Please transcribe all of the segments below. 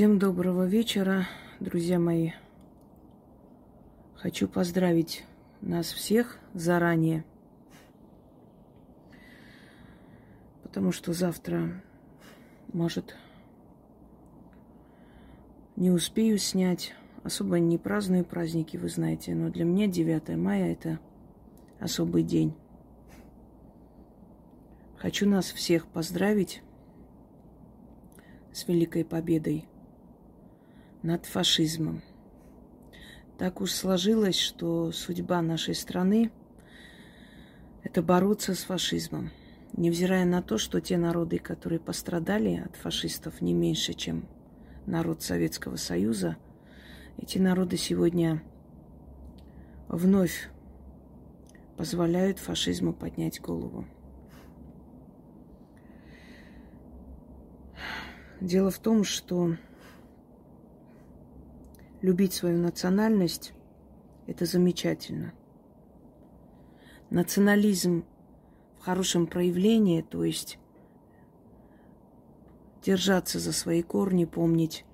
Всем доброго вечера, друзья мои. Хочу поздравить нас всех заранее, потому что завтра, может, не успею снять. Особо не праздную праздники, вы знаете, но для меня 9 мая – это особый день. Хочу нас всех поздравить с великой победой над фашизмом. Так уж сложилось, что судьба нашей страны – это бороться с фашизмом. Невзирая на то, что те народы, которые пострадали от фашистов не меньше, чем народ Советского Союза, эти народы сегодня вновь позволяют фашизму поднять голову. Дело в том, что любить свою национальность – это замечательно. Национализм в хорошем проявлении, то есть держаться за свои корни, помнить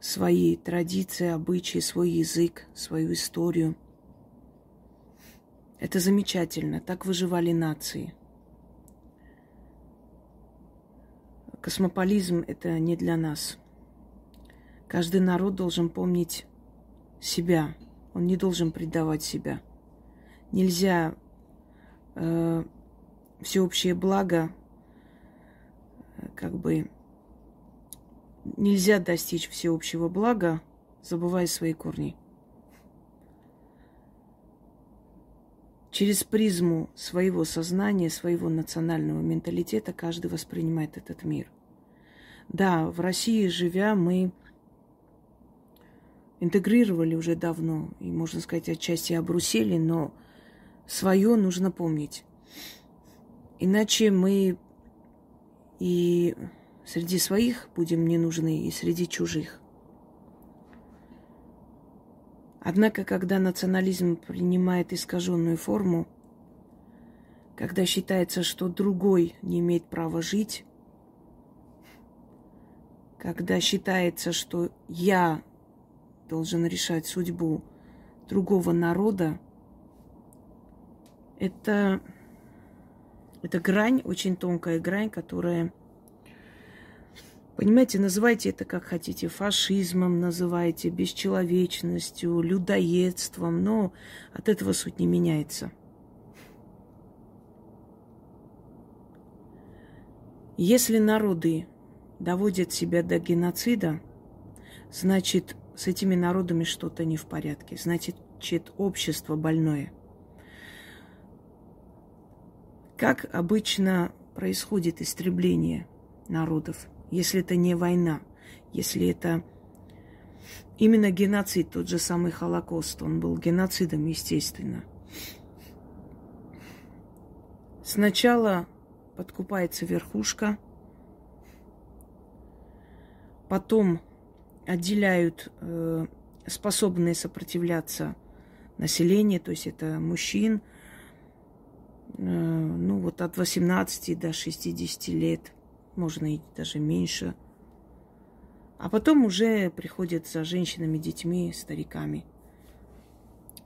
свои традиции, обычаи, свой язык, свою историю. Это замечательно. Так выживали нации. Космополизм – это не для нас – Каждый народ должен помнить себя. Он не должен предавать себя. Нельзя э, всеобщее благо, э, как бы нельзя достичь всеобщего блага, забывая свои корни. Через призму своего сознания, своего национального менталитета каждый воспринимает этот мир. Да, в России живя, мы интегрировали уже давно, и, можно сказать, отчасти обрусели, но свое нужно помнить. Иначе мы и среди своих будем не нужны, и среди чужих. Однако, когда национализм принимает искаженную форму, когда считается, что другой не имеет права жить, когда считается, что я должен решать судьбу другого народа, это, это грань, очень тонкая грань, которая, понимаете, называйте это как хотите, фашизмом называйте, бесчеловечностью, людоедством, но от этого суть не меняется. Если народы доводят себя до геноцида, значит, с этими народами что-то не в порядке. Значит, общество больное. Как обычно происходит истребление народов, если это не война, если это именно геноцид, тот же самый Холокост, он был геноцидом, естественно. Сначала подкупается верхушка, потом отделяют э, способные сопротивляться население, то есть это мужчин, э, ну вот от 18 до 60 лет, можно и даже меньше. А потом уже приходят за женщинами, детьми, стариками.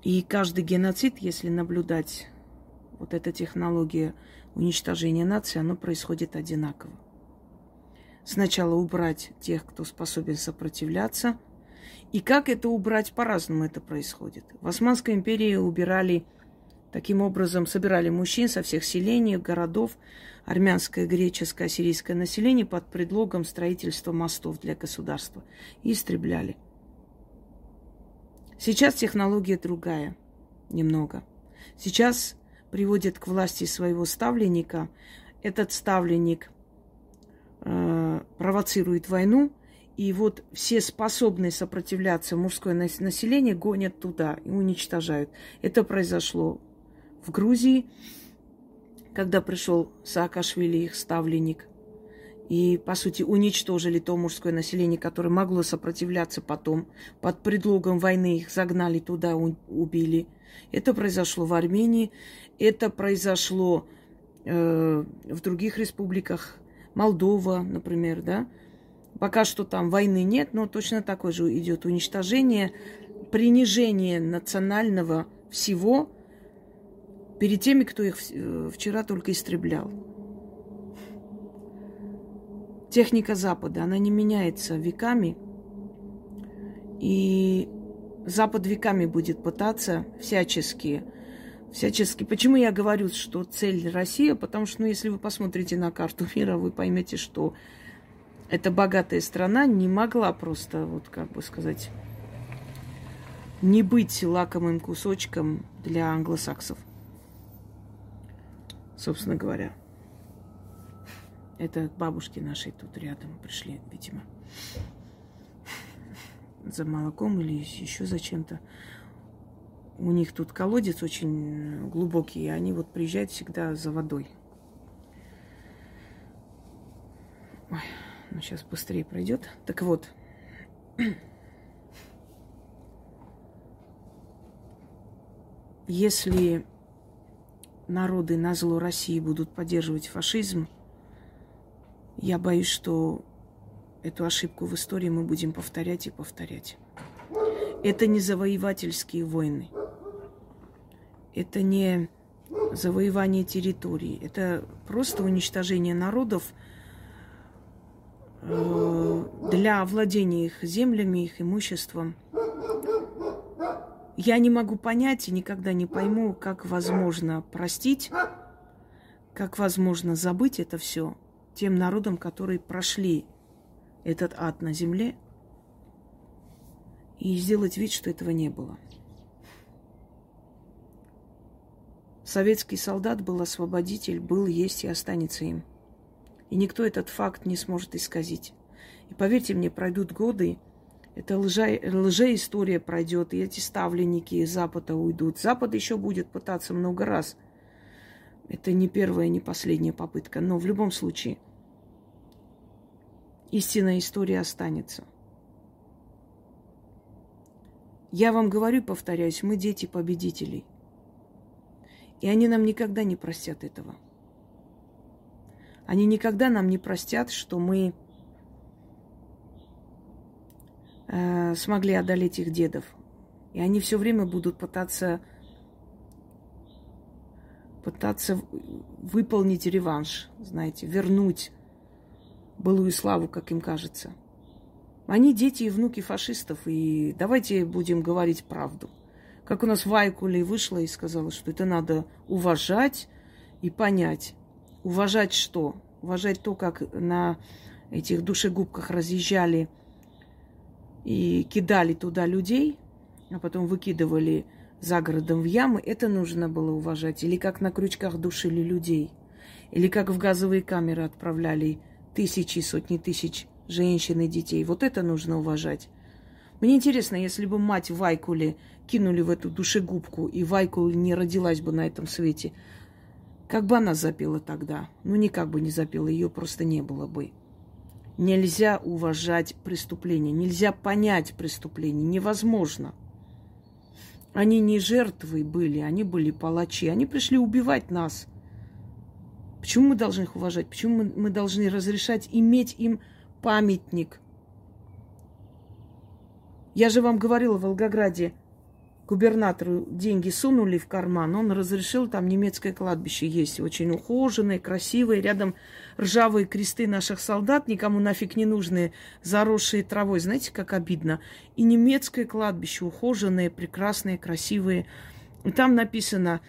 И каждый геноцид, если наблюдать вот эта технология уничтожения нации, оно происходит одинаково сначала убрать тех, кто способен сопротивляться. И как это убрать, по-разному это происходит. В Османской империи убирали таким образом, собирали мужчин со всех селений, городов, армянское, греческое, сирийское население под предлогом строительства мостов для государства и истребляли. Сейчас технология другая, немного. Сейчас приводят к власти своего ставленника. Этот ставленник – э, провоцирует войну, и вот все способные сопротивляться мужское население гонят туда и уничтожают. Это произошло в Грузии, когда пришел Саакашвили, их ставленник, и, по сути, уничтожили то мужское население, которое могло сопротивляться потом. Под предлогом войны их загнали туда, убили. Это произошло в Армении, это произошло э, в других республиках Молдова, например, да, Пока что там войны нет, но точно такое же идет уничтожение, принижение национального всего перед теми, кто их э, вчера только истреблял. Техника Запада, она не меняется веками. И Запад веками будет пытаться всячески, всячески. Почему я говорю, что цель Россия? Потому что, ну, если вы посмотрите на карту мира, вы поймете, что эта богатая страна не могла просто, вот как бы сказать, не быть лакомым кусочком для англосаксов. Собственно говоря. Это бабушки нашей тут рядом пришли, видимо. За молоком или еще за чем-то. У них тут колодец очень глубокий, и они вот приезжают всегда за водой. Ой, ну сейчас быстрее пройдет. Так вот. Если народы на зло России будут поддерживать фашизм, я боюсь, что эту ошибку в истории мы будем повторять и повторять. Это не завоевательские войны. Это не завоевание территорий. Это просто уничтожение народов э, для владения их землями, их имуществом. Я не могу понять и никогда не пойму, как возможно простить, как возможно забыть это все тем народам, которые прошли этот ад на земле, и сделать вид, что этого не было. Советский солдат был освободитель, был, есть и останется им. И никто этот факт не сможет исказить. И поверьте мне, пройдут годы, эта лже, лжеистория пройдет, и эти ставленники из Запада уйдут. Запад еще будет пытаться много раз. Это не первая, не последняя попытка. Но в любом случае – истинная история останется. Я вам говорю, повторяюсь, мы дети победителей. И они нам никогда не простят этого. Они никогда нам не простят, что мы э, смогли одолеть их дедов. И они все время будут пытаться пытаться выполнить реванш, знаете, вернуть былую славу, как им кажется. Они дети и внуки фашистов, и давайте будем говорить правду. Как у нас Вайкули вышла и сказала, что это надо уважать и понять. Уважать что? Уважать то, как на этих душегубках разъезжали и кидали туда людей, а потом выкидывали за городом в ямы, это нужно было уважать. Или как на крючках душили людей. Или как в газовые камеры отправляли тысячи, сотни тысяч женщин и детей. Вот это нужно уважать. Мне интересно, если бы мать Вайкули кинули в эту душегубку, и Вайкули не родилась бы на этом свете, как бы она запела тогда? Ну, никак бы не запела, ее просто не было бы. Нельзя уважать преступление, нельзя понять преступление, невозможно. Они не жертвы были, они были палачи, они пришли убивать нас – Почему мы должны их уважать? Почему мы должны разрешать иметь им памятник? Я же вам говорила в Волгограде, губернатору деньги сунули в карман, он разрешил там немецкое кладбище есть, очень ухоженное, красивое, рядом ржавые кресты наших солдат, никому нафиг не нужные, заросшие травой, знаете, как обидно. И немецкое кладбище, ухоженное, прекрасное, красивое. И там написано,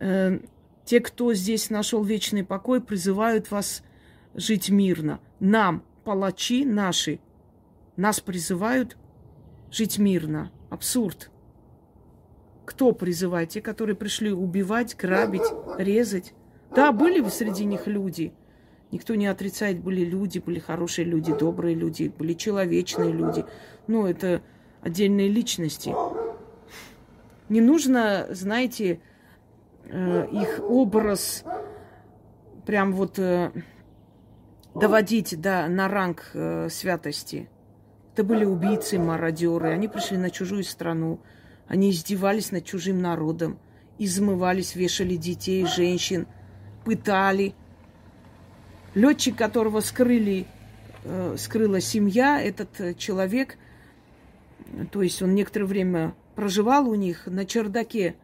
э, те, кто здесь нашел вечный покой, призывают вас жить мирно. Нам, палачи наши, нас призывают жить мирно. Абсурд. Кто призывает? Те, которые пришли убивать, грабить, резать. Да, были среди них люди. Никто не отрицает, были люди, были хорошие люди, добрые люди, были человечные люди. Но это отдельные личности. Не нужно, знаете, э, их образ прям вот э, доводить до, на ранг э, святости. Это были убийцы, мародеры. Они пришли на чужую страну. Они издевались над чужим народом. Измывались, вешали детей, женщин, пытали. Летчик, которого скрыли э, скрыла семья, этот э, человек, то есть он некоторое время проживал у них на чердаке.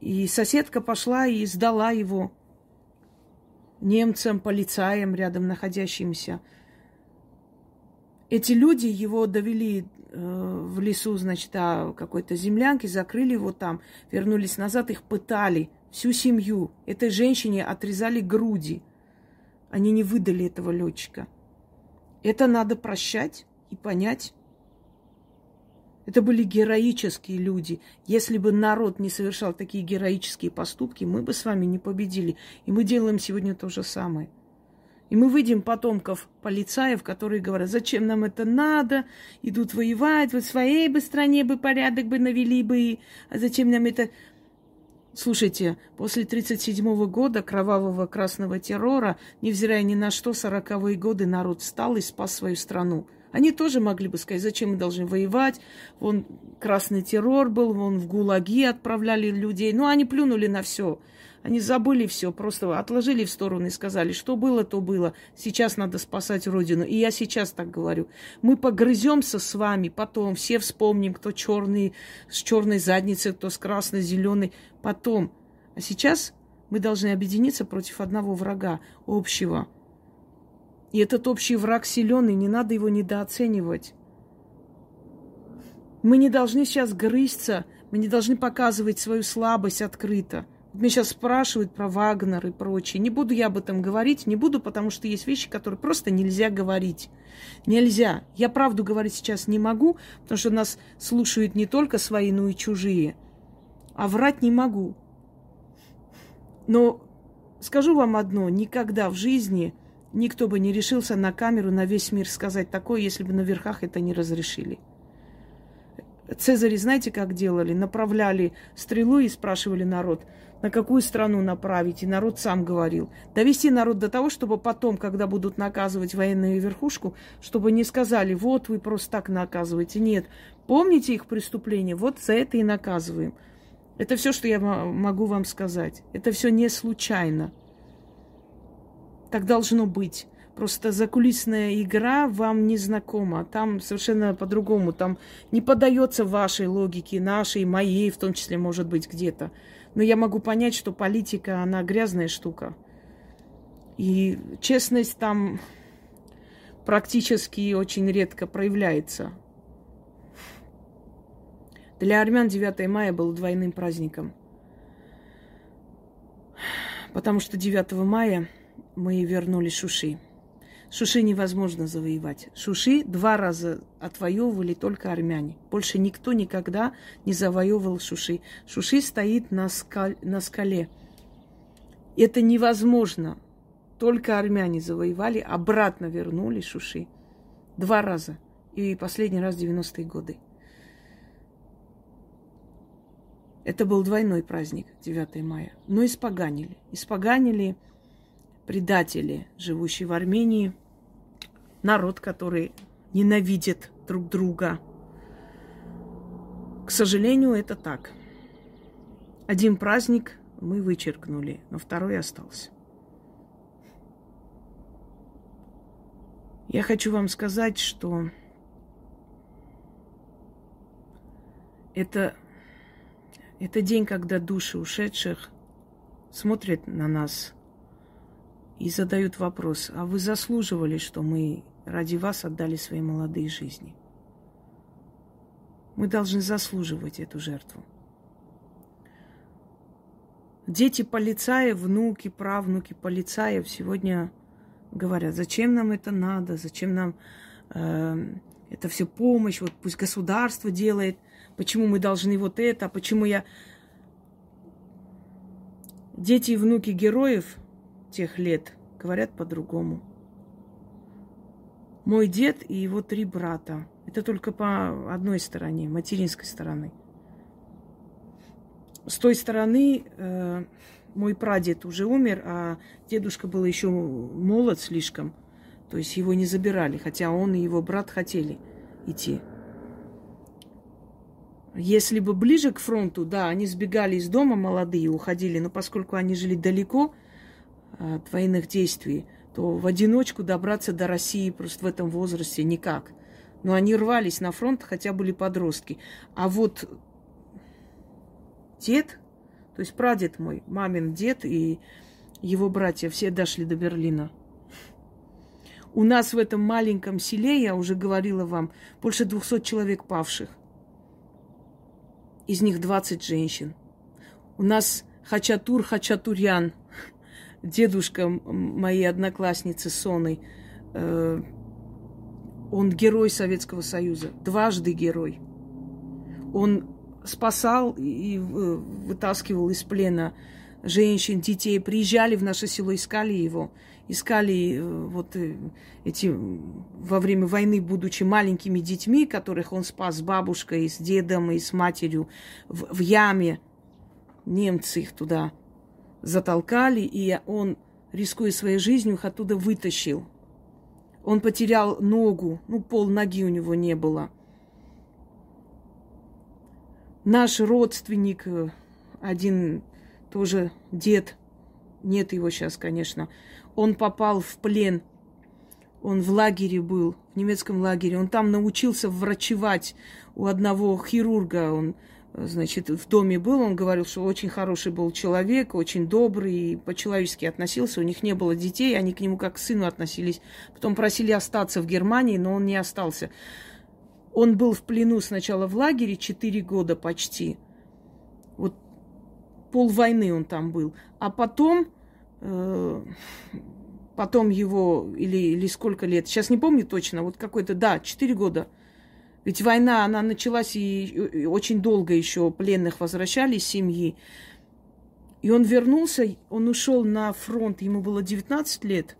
И соседка пошла и сдала его немцам, полицаям рядом находящимся. Эти люди его довели э, в лесу, значит, до какой-то землянки, закрыли его там, вернулись назад, их пытали, всю семью. Этой женщине отрезали груди. Они не выдали этого летчика. Это надо прощать и понять. Это были героические люди. Если бы народ не совершал такие героические поступки, мы бы с вами не победили. И мы делаем сегодня то же самое. И мы выйдем потомков полицаев, которые говорят, зачем нам это надо, идут воевать, в своей бы стране бы порядок бы навели бы, а зачем нам это... Слушайте, после 1937 года кровавого красного террора, невзирая ни на что, 40-е годы народ встал и спас свою страну. Они тоже могли бы сказать, зачем мы должны воевать. Вон красный террор был, вон в ГУЛАГи отправляли людей. Но они плюнули на все. Они забыли все, просто отложили в сторону и сказали, что было, то было. Сейчас надо спасать Родину. И я сейчас так говорю. Мы погрыземся с вами, потом все вспомним, кто черный, с черной задницей, кто с красной, зеленой. Потом. А сейчас мы должны объединиться против одного врага общего. И этот общий враг силен, и не надо его недооценивать. Мы не должны сейчас грызться, мы не должны показывать свою слабость открыто. Меня сейчас спрашивают про Вагнер и прочее. Не буду я об этом говорить, не буду, потому что есть вещи, которые просто нельзя говорить. Нельзя. Я правду говорить сейчас не могу, потому что нас слушают не только свои, но и чужие. А врать не могу. Но скажу вам одно, никогда в жизни никто бы не решился на камеру на весь мир сказать такое, если бы на верхах это не разрешили. Цезари, знаете, как делали? Направляли стрелу и спрашивали народ, на какую страну направить. И народ сам говорил. Довести народ до того, чтобы потом, когда будут наказывать военную верхушку, чтобы не сказали, вот вы просто так наказываете. Нет, помните их преступления, вот за это и наказываем. Это все, что я могу вам сказать. Это все не случайно. Так должно быть. Просто закулисная игра вам не знакома. Там совершенно по-другому. Там не поддается вашей логике, нашей, моей, в том числе, может быть, где-то. Но я могу понять, что политика, она грязная штука. И честность там практически очень редко проявляется. Для армян 9 мая был двойным праздником. Потому что 9 мая мы вернули Шуши. Шуши невозможно завоевать. Шуши два раза отвоевывали только армяне. Больше никто никогда не завоевывал Шуши. Шуши стоит на, скаль, на скале. Это невозможно. Только армяне завоевали, обратно вернули Шуши. Два раза. И последний раз в 90-е годы. Это был двойной праздник, 9 мая. Но испоганили. Испоганили предатели, живущие в Армении – народ, который ненавидит друг друга. К сожалению, это так. Один праздник мы вычеркнули, но второй остался. Я хочу вам сказать, что это, это день, когда души ушедших смотрят на нас и задают вопрос, а вы заслуживали, что мы ради вас отдали свои молодые жизни. Мы должны заслуживать эту жертву. Дети полицаев, внуки, правнуки полицаев сегодня говорят, зачем нам это надо, зачем нам э, это все помощь, вот пусть государство делает, почему мы должны вот это, почему я... Дети и внуки героев тех лет говорят по-другому. Мой дед и его три брата. Это только по одной стороне, материнской стороны. С той стороны э, мой прадед уже умер, а дедушка был еще молод слишком. То есть его не забирали, хотя он и его брат хотели идти. Если бы ближе к фронту, да, они сбегали из дома молодые, уходили, но поскольку они жили далеко от военных действий, то в одиночку добраться до России просто в этом возрасте никак. Но они рвались на фронт, хотя были подростки. А вот дед, то есть прадед мой, мамин дед и его братья все дошли до Берлина. У нас в этом маленьком селе, я уже говорила вам, больше 200 человек павших. Из них 20 женщин. У нас Хачатур Хачатурян, дедушка моей одноклассницы Соны, э, он герой Советского Союза, дважды герой. Он спасал и вытаскивал из плена женщин, детей, приезжали в наше село, искали его, искали э, вот э, эти во время войны, будучи маленькими детьми, которых он спас с бабушкой, с дедом и с матерью в, в яме. Немцы их туда затолкали, и он, рискуя своей жизнью, их оттуда вытащил. Он потерял ногу, ну, пол ноги у него не было. Наш родственник, э, один тоже дед, нет его сейчас, конечно, он попал в плен. Он в лагере был, в немецком лагере. Он там научился врачевать у одного хирурга. Он, значит, в доме был. Он говорил, что очень хороший был человек, очень добрый по-человечески относился. У них не было детей, они к нему как к сыну относились. Потом просили остаться в Германии, но он не остался. Он был в плену сначала в лагере 4 года почти. Вот пол войны он там был. А потом, э, потом его, или, или сколько лет, сейчас не помню точно, вот какой-то, да, 4 года. Ведь война, она началась и, очень долго еще пленных возвращали из семьи. И он вернулся, он ушел на фронт, ему было 19 лет.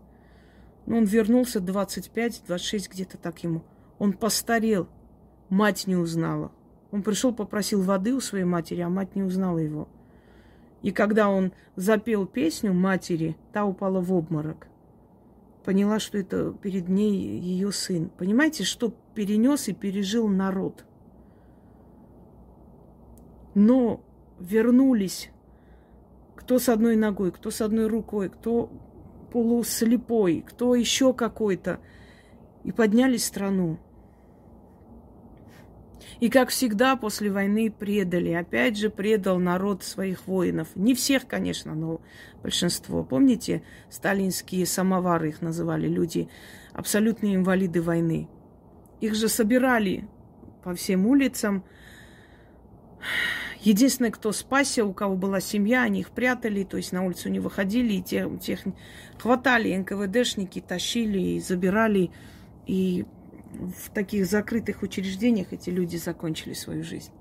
Но он вернулся 25-26, где-то так ему. Он постарел, мать не узнала. Он пришел, попросил воды у своей матери, а мать не узнала его. И когда он запел песню матери, та упала в обморок. Поняла, что это перед ней ее сын. Понимаете, что перенес и пережил народ. Но вернулись кто с одной ногой, кто с одной рукой, кто полуслепой, кто еще какой-то. И подняли страну. И, как всегда, после войны предали. Опять же, предал народ своих воинов. Не всех, конечно, но большинство. Помните, сталинские самовары их называли люди, абсолютные инвалиды войны. Их же собирали по всем улицам. Единственное, кто спасся, у кого была семья, они их прятали, то есть на улицу не выходили, и тех, тех хватали НКВДшники, тащили и забирали, и в таких закрытых учреждениях эти люди закончили свою жизнь.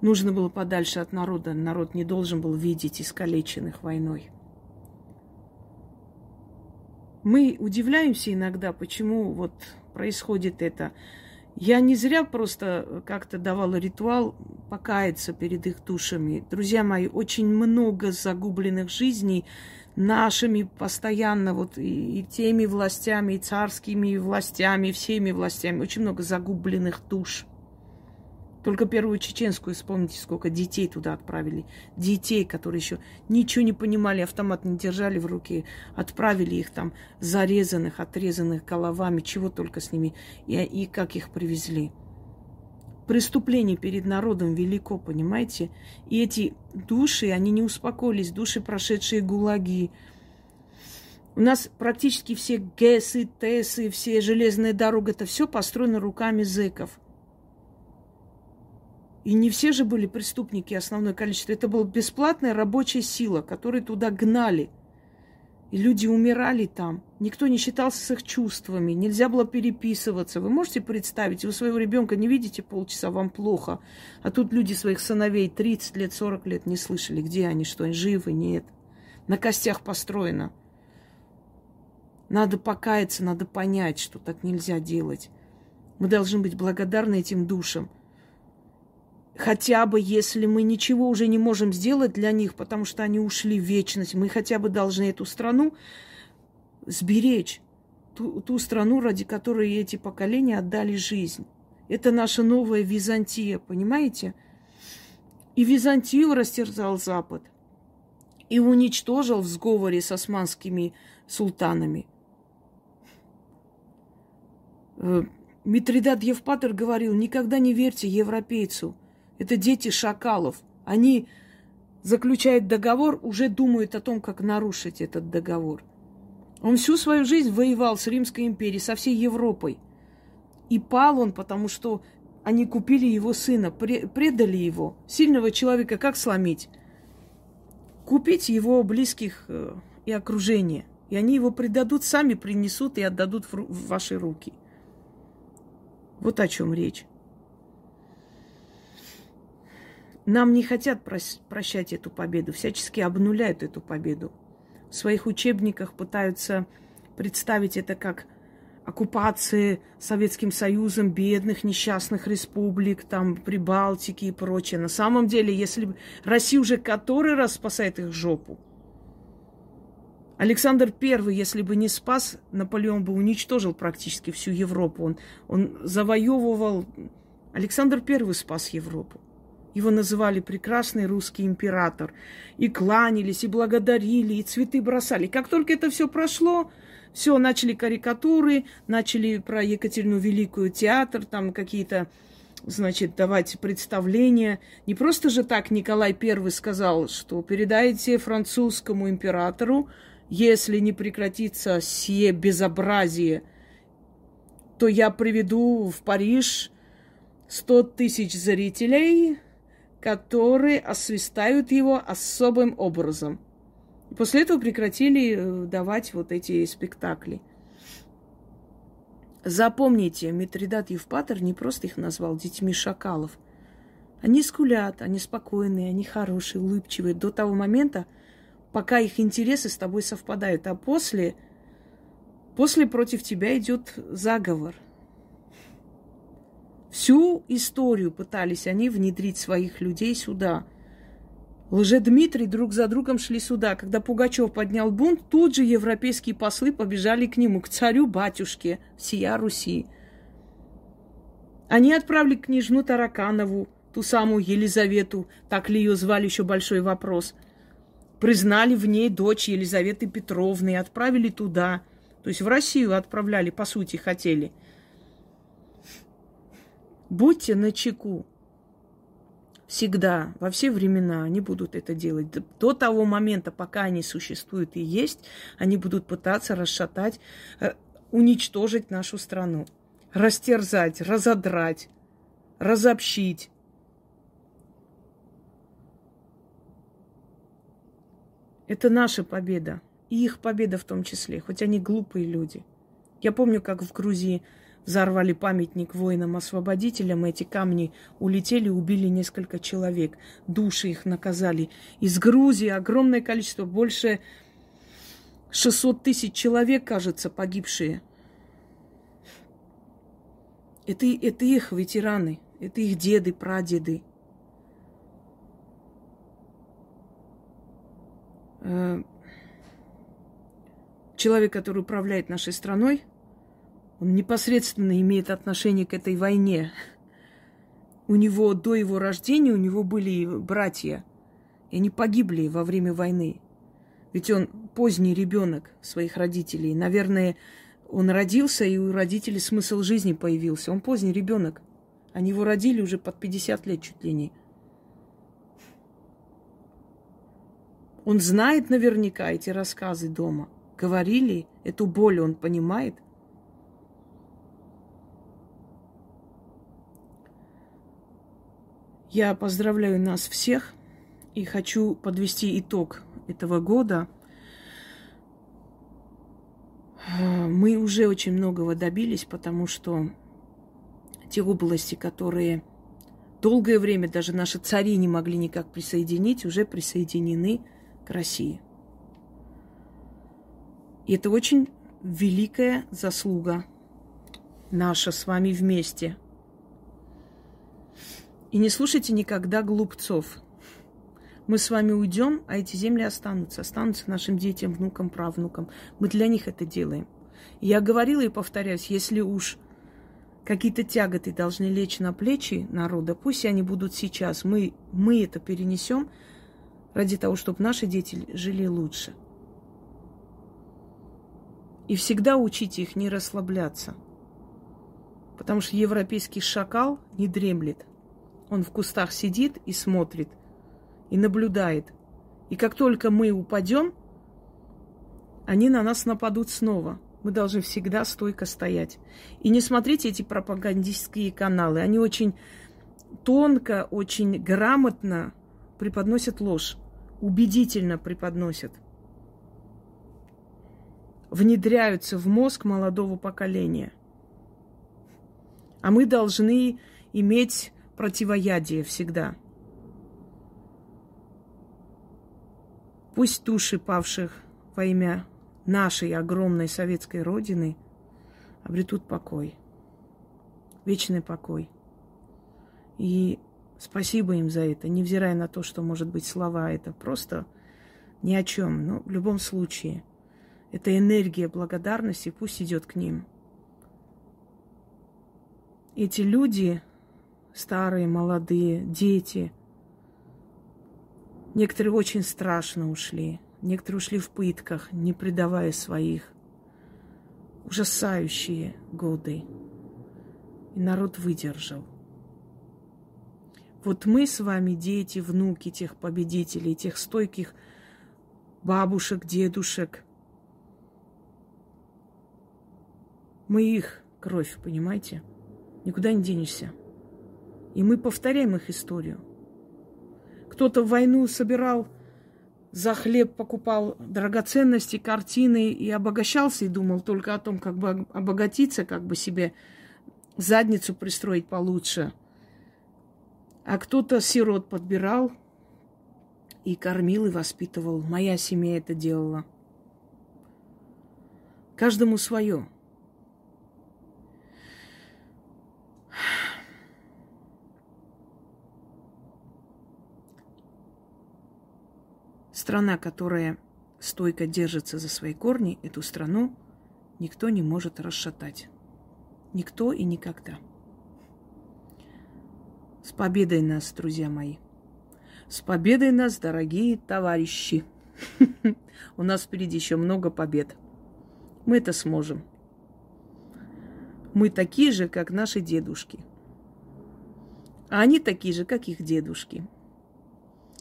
Нужно было подальше от народа. Народ не должен был видеть искалеченных войной. Мы удивляемся иногда, почему вот происходит это. Я не зря просто как-то давала ритуал покаяться перед их душами. Друзья мои, очень много загубленных жизней нашими постоянно вот и, и теми властями, и царскими властями, и всеми властями. Очень много загубленных душ. Только первую чеченскую, вспомните, сколько детей туда отправили. Детей, которые еще ничего не понимали, автомат не держали в руке. Отправили их там зарезанных, отрезанных головами, чего только с ними. И, и как их привезли преступлений перед народом велико, понимаете? И эти души, они не успокоились, души, прошедшие гулаги. У нас практически все ГЭСы, ТЭСы, все железная дорога, это все построено руками зэков. И не все же были преступники, основное количество. Это была бесплатная рабочая сила, которую туда гнали – и люди умирали там. Никто не считался с их чувствами. Нельзя было переписываться. Вы можете представить, вы своего ребенка не видите полчаса, вам плохо. А тут люди своих сыновей 30 лет, 40 лет не слышали, где они, что они живы, нет. На костях построено. Надо покаяться, надо понять, что так нельзя делать. Мы должны быть благодарны этим душам хотя бы если мы ничего уже не можем сделать для них, потому что они ушли в вечность, мы хотя бы должны эту страну сберечь, ту, ту страну, ради которой эти поколения отдали жизнь. Это наша новая Византия, понимаете? И Византию растерзал Запад. И уничтожил в сговоре с османскими султанами. Э, Митридат Евпатор говорил, никогда не верьте европейцу. Это дети шакалов. Они заключают договор, уже думают о том, как нарушить этот договор. Он всю свою жизнь воевал с Римской империей, со всей Европой. И пал он, потому что они купили его сына, предали его. Сильного человека как сломить? Купить его близких э, и окружение. И они его предадут, сами принесут и отдадут в ваши руки. Вот о чем речь. Нам не хотят прощать эту победу, всячески обнуляют эту победу. В своих учебниках пытаются представить это как оккупации Советским Союзом бедных, несчастных республик, там, Прибалтики и прочее. На самом деле, если Россия уже который раз спасает их жопу, Александр I, если бы не спас, Наполеон бы уничтожил практически всю Европу. Он, он завоевывал... Александр I спас Европу. Его называли прекрасный русский император. И кланялись, и благодарили, и цветы бросали. Как только это все прошло, все, начали карикатуры, начали про Екатерину Великую театр, там какие-то, значит, давать представления. Не просто же так Николай I сказал, что передайте французскому императору, если не прекратится сие безобразие, то я приведу в Париж 100 тысяч зрителей, которые освистают его особым образом. После этого прекратили э, давать вот эти спектакли. Запомните, Митридат Евпатор не просто их назвал детьми шакалов. Они скулят, они спокойные, они хорошие, улыбчивые до того момента, пока их интересы с тобой совпадают. А после, после против тебя идет заговор – Всю историю пытались они внедрить своих людей сюда. Лже-Дмитрий друг за другом шли сюда. Когда Пугачев поднял бунт, тут же европейские послы побежали к нему, к царю-батюшке всея Руси. Они отправили княжну Тараканову, ту самую Елизавету, так ли ее звали, еще большой вопрос. Признали в ней дочь Елизаветы Петровны отправили туда. То есть в Россию отправляли, по сути, хотели – Будьте на чеку. Всегда, во все времена они будут это делать. До того момента, пока они существуют и есть, они будут пытаться расшатать, э, уничтожить нашу страну. Растерзать, разодрать, разобщить. Это наша победа. И их победа в том числе, хоть они глупые люди. Я помню, как в Грузии взорвали памятник воинам-освободителям, эти камни улетели, убили несколько человек, души их наказали. Из Грузии огромное количество, больше 600 тысяч человек, кажется, погибшие. Это, это их ветераны, это их деды, прадеды. Э, человек, который управляет нашей страной, он непосредственно имеет отношение к этой войне. У него до его рождения, у него были братья, и они погибли во время войны. Ведь он поздний ребенок своих родителей. Наверное, он родился, и у родителей смысл жизни появился. Он поздний ребенок. Они его родили уже под 50 лет чуть ли не. Он знает наверняка эти рассказы дома. Говорили, эту боль он понимает – Я поздравляю нас всех и хочу подвести итог этого года. Мы уже очень многого добились, потому что те области, которые долгое время даже наши цари не могли никак присоединить, уже присоединены к России. И это очень великая заслуга наша с вами вместе – и не слушайте никогда глупцов. Мы с вами уйдем, а эти земли останутся. Останутся нашим детям, внукам, правнукам. Мы для них это делаем. я говорила и повторяюсь, если уж какие-то тяготы должны лечь на плечи народа, пусть они будут сейчас. Мы, мы это перенесем ради того, чтобы наши дети жили лучше. И всегда учите их не расслабляться. Потому что европейский шакал не дремлет. Он в кустах сидит и смотрит, и наблюдает. И как только мы упадем, они на нас нападут снова. Мы должны всегда стойко стоять. И не смотрите эти пропагандистские каналы. Они очень тонко, очень грамотно преподносят ложь. Убедительно преподносят. Внедряются в мозг молодого поколения. А мы должны иметь противоядие всегда. Пусть души павших во имя нашей огромной советской родины обретут покой, вечный покой. И спасибо им за это, невзирая на то, что, может быть, слова это просто ни о чем. Но в любом случае, эта энергия благодарности пусть идет к ним. Эти люди, старые, молодые, дети, некоторые очень страшно ушли, некоторые ушли в пытках, не предавая своих. Ужасающие годы. И народ выдержал. Вот мы с вами, дети, внуки тех победителей, тех стойких бабушек, дедушек. Мы их кровь, понимаете? Никуда не денешься. И мы повторяем их историю. Кто-то в войну собирал за хлеб, покупал драгоценности, картины и обогащался и думал только о том, как бы обогатиться, как бы себе задницу пристроить получше. А кто-то сирот подбирал и кормил и воспитывал. Моя семья это делала. Каждому свое. Страна, которая стойко держится за свои корни, эту страну никто не может расшатать. Никто и никогда. С победой нас, друзья мои. С победой нас, дорогие товарищи. У нас впереди еще много побед. Мы это сможем. Мы такие же, как наши дедушки. А они такие же, как их дедушки.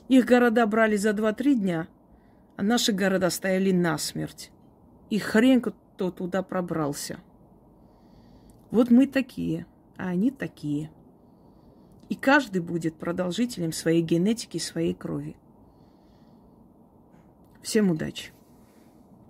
Их города брали за 2-3 дня, а наши города стояли насмерть. И хрен кто туда пробрался. Вот мы такие, а они такие. И каждый будет продолжителем своей генетики, своей крови. Всем удачи!